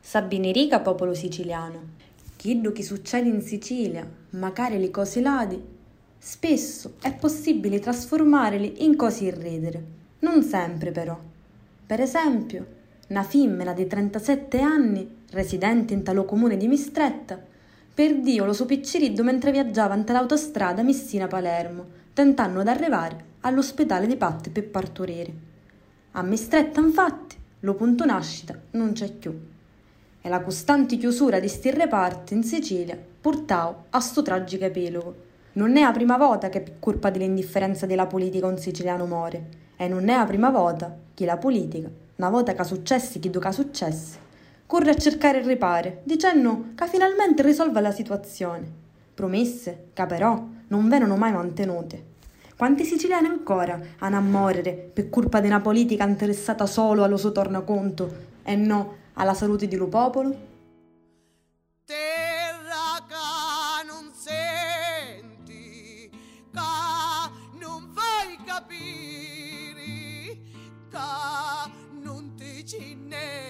Sabine Riga, popolo siciliano. Chiedo chi succede in Sicilia, magari le cose ladi. Spesso è possibile trasformarle in cose irredere, non sempre però. Per esempio, una femmina di 37 anni, residente in talo comune di Mistretta, perdio lo suo picciriddo mentre viaggiava in l'autostrada Messina-Palermo, tentando di arrivare all'ospedale di Patte per partorire. A Mistretta, infatti, lo punto nascita non c'è più e la costante chiusura di sti reparti in Sicilia portò a sto tragico epilogo. Non è la prima volta che per colpa dell'indifferenza della politica un siciliano muore e non è la prima volta che la politica, una volta che successi chi duca successi, corre a cercare il ripare, dicendo che finalmente risolve la situazione. Promesse che però non vengono mai mantenute. Quanti siciliani ancora hanno a morire per colpa di una politica interessata solo allo suo tornaconto e no alla salute di lo popolo? Terra che non senti, che non vuoi capire, che non ti ci ne